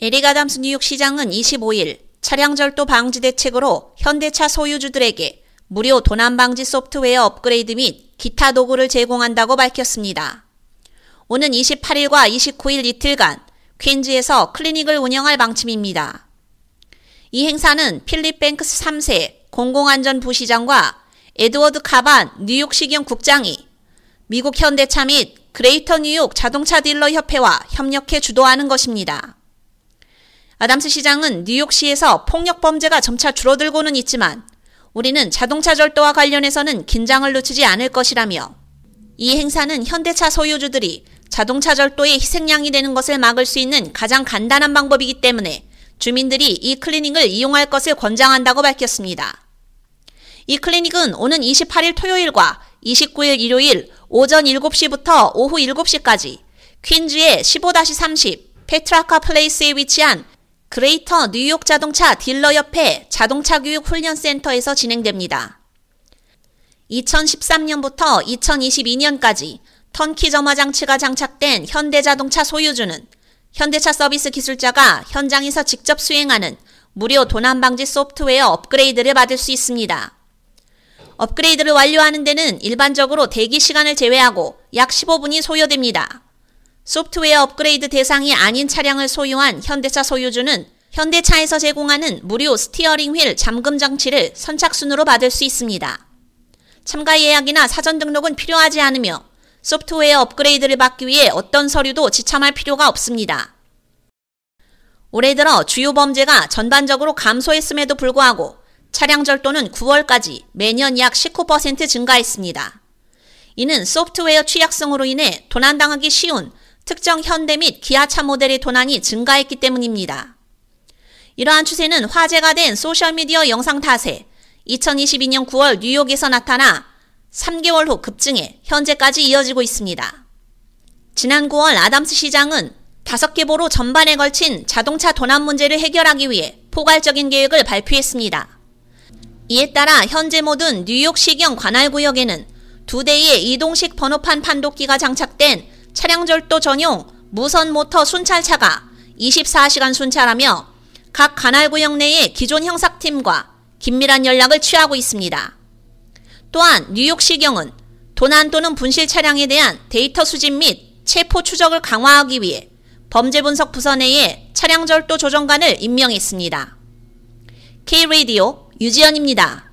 에릭 아담스 뉴욕 시장은 25일 차량 절도 방지 대책으로 현대차 소유주들에게 무료 도난 방지 소프트웨어 업그레이드 및 기타 도구를 제공한다고 밝혔습니다. 오는 28일과 29일 이틀간 퀸즈에서 클리닉을 운영할 방침입니다. 이 행사는 필립 뱅크스 3세 공공안전 부시장과 에드워드 카반 뉴욕시경 국장이 미국 현대차 및 그레이터 뉴욕 자동차 딜러 협회와 협력해 주도하는 것입니다. 아담스 시장은 뉴욕시에서 폭력 범죄가 점차 줄어들고는 있지만 우리는 자동차 절도와 관련해서는 긴장을 놓치지 않을 것이라며 이 행사는 현대차 소유주들이 자동차 절도의 희생양이 되는 것을 막을 수 있는 가장 간단한 방법이기 때문에 주민들이 이 클리닉을 이용할 것을 권장한다고 밝혔습니다. 이 클리닉은 오는 28일 토요일과 29일 일요일 오전 7시부터 오후 7시까지 퀸즈의 15-30 페트라카 플레이스에 위치한 그레이터 뉴욕 자동차 딜러 협회 자동차 교육 훈련 센터에서 진행됩니다. 2013년부터 2022년까지 턴키 점화 장치가 장착된 현대 자동차 소유주는 현대차 서비스 기술자가 현장에서 직접 수행하는 무료 도난 방지 소프트웨어 업그레이드를 받을 수 있습니다. 업그레이드를 완료하는 데는 일반적으로 대기 시간을 제외하고 약 15분이 소요됩니다. 소프트웨어 업그레이드 대상이 아닌 차량을 소유한 현대차 소유주는 현대차에서 제공하는 무료 스티어링 휠 잠금 장치를 선착순으로 받을 수 있습니다. 참가 예약이나 사전 등록은 필요하지 않으며 소프트웨어 업그레이드를 받기 위해 어떤 서류도 지참할 필요가 없습니다. 올해 들어 주요 범죄가 전반적으로 감소했음에도 불구하고 차량 절도는 9월까지 매년 약 19% 증가했습니다. 이는 소프트웨어 취약성으로 인해 도난당하기 쉬운 특정 현대 및 기아차 모델의 도난이 증가했기 때문입니다. 이러한 추세는 화제가 된 소셜미디어 영상 탓에 2022년 9월 뉴욕에서 나타나 3개월 후 급증해 현재까지 이어지고 있습니다. 지난 9월 아담스 시장은 5개 보로 전반에 걸친 자동차 도난 문제를 해결하기 위해 포괄적인 계획을 발표했습니다. 이에 따라 현재 모든 뉴욕 시경 관할 구역에는 두 대의 이동식 번호판 판독기가 장착된 차량 절도 전용 무선 모터 순찰차가 24시간 순찰하며 각 관할구역 내의 기존 형사팀과 긴밀한 연락을 취하고 있습니다. 또한 뉴욕시경은 도난 또는 분실 차량에 대한 데이터 수집 및 체포 추적을 강화하기 위해 범죄 분석 부서 내에 차량 절도 조정관을 임명했습니다. K-Radio 유지연입니다.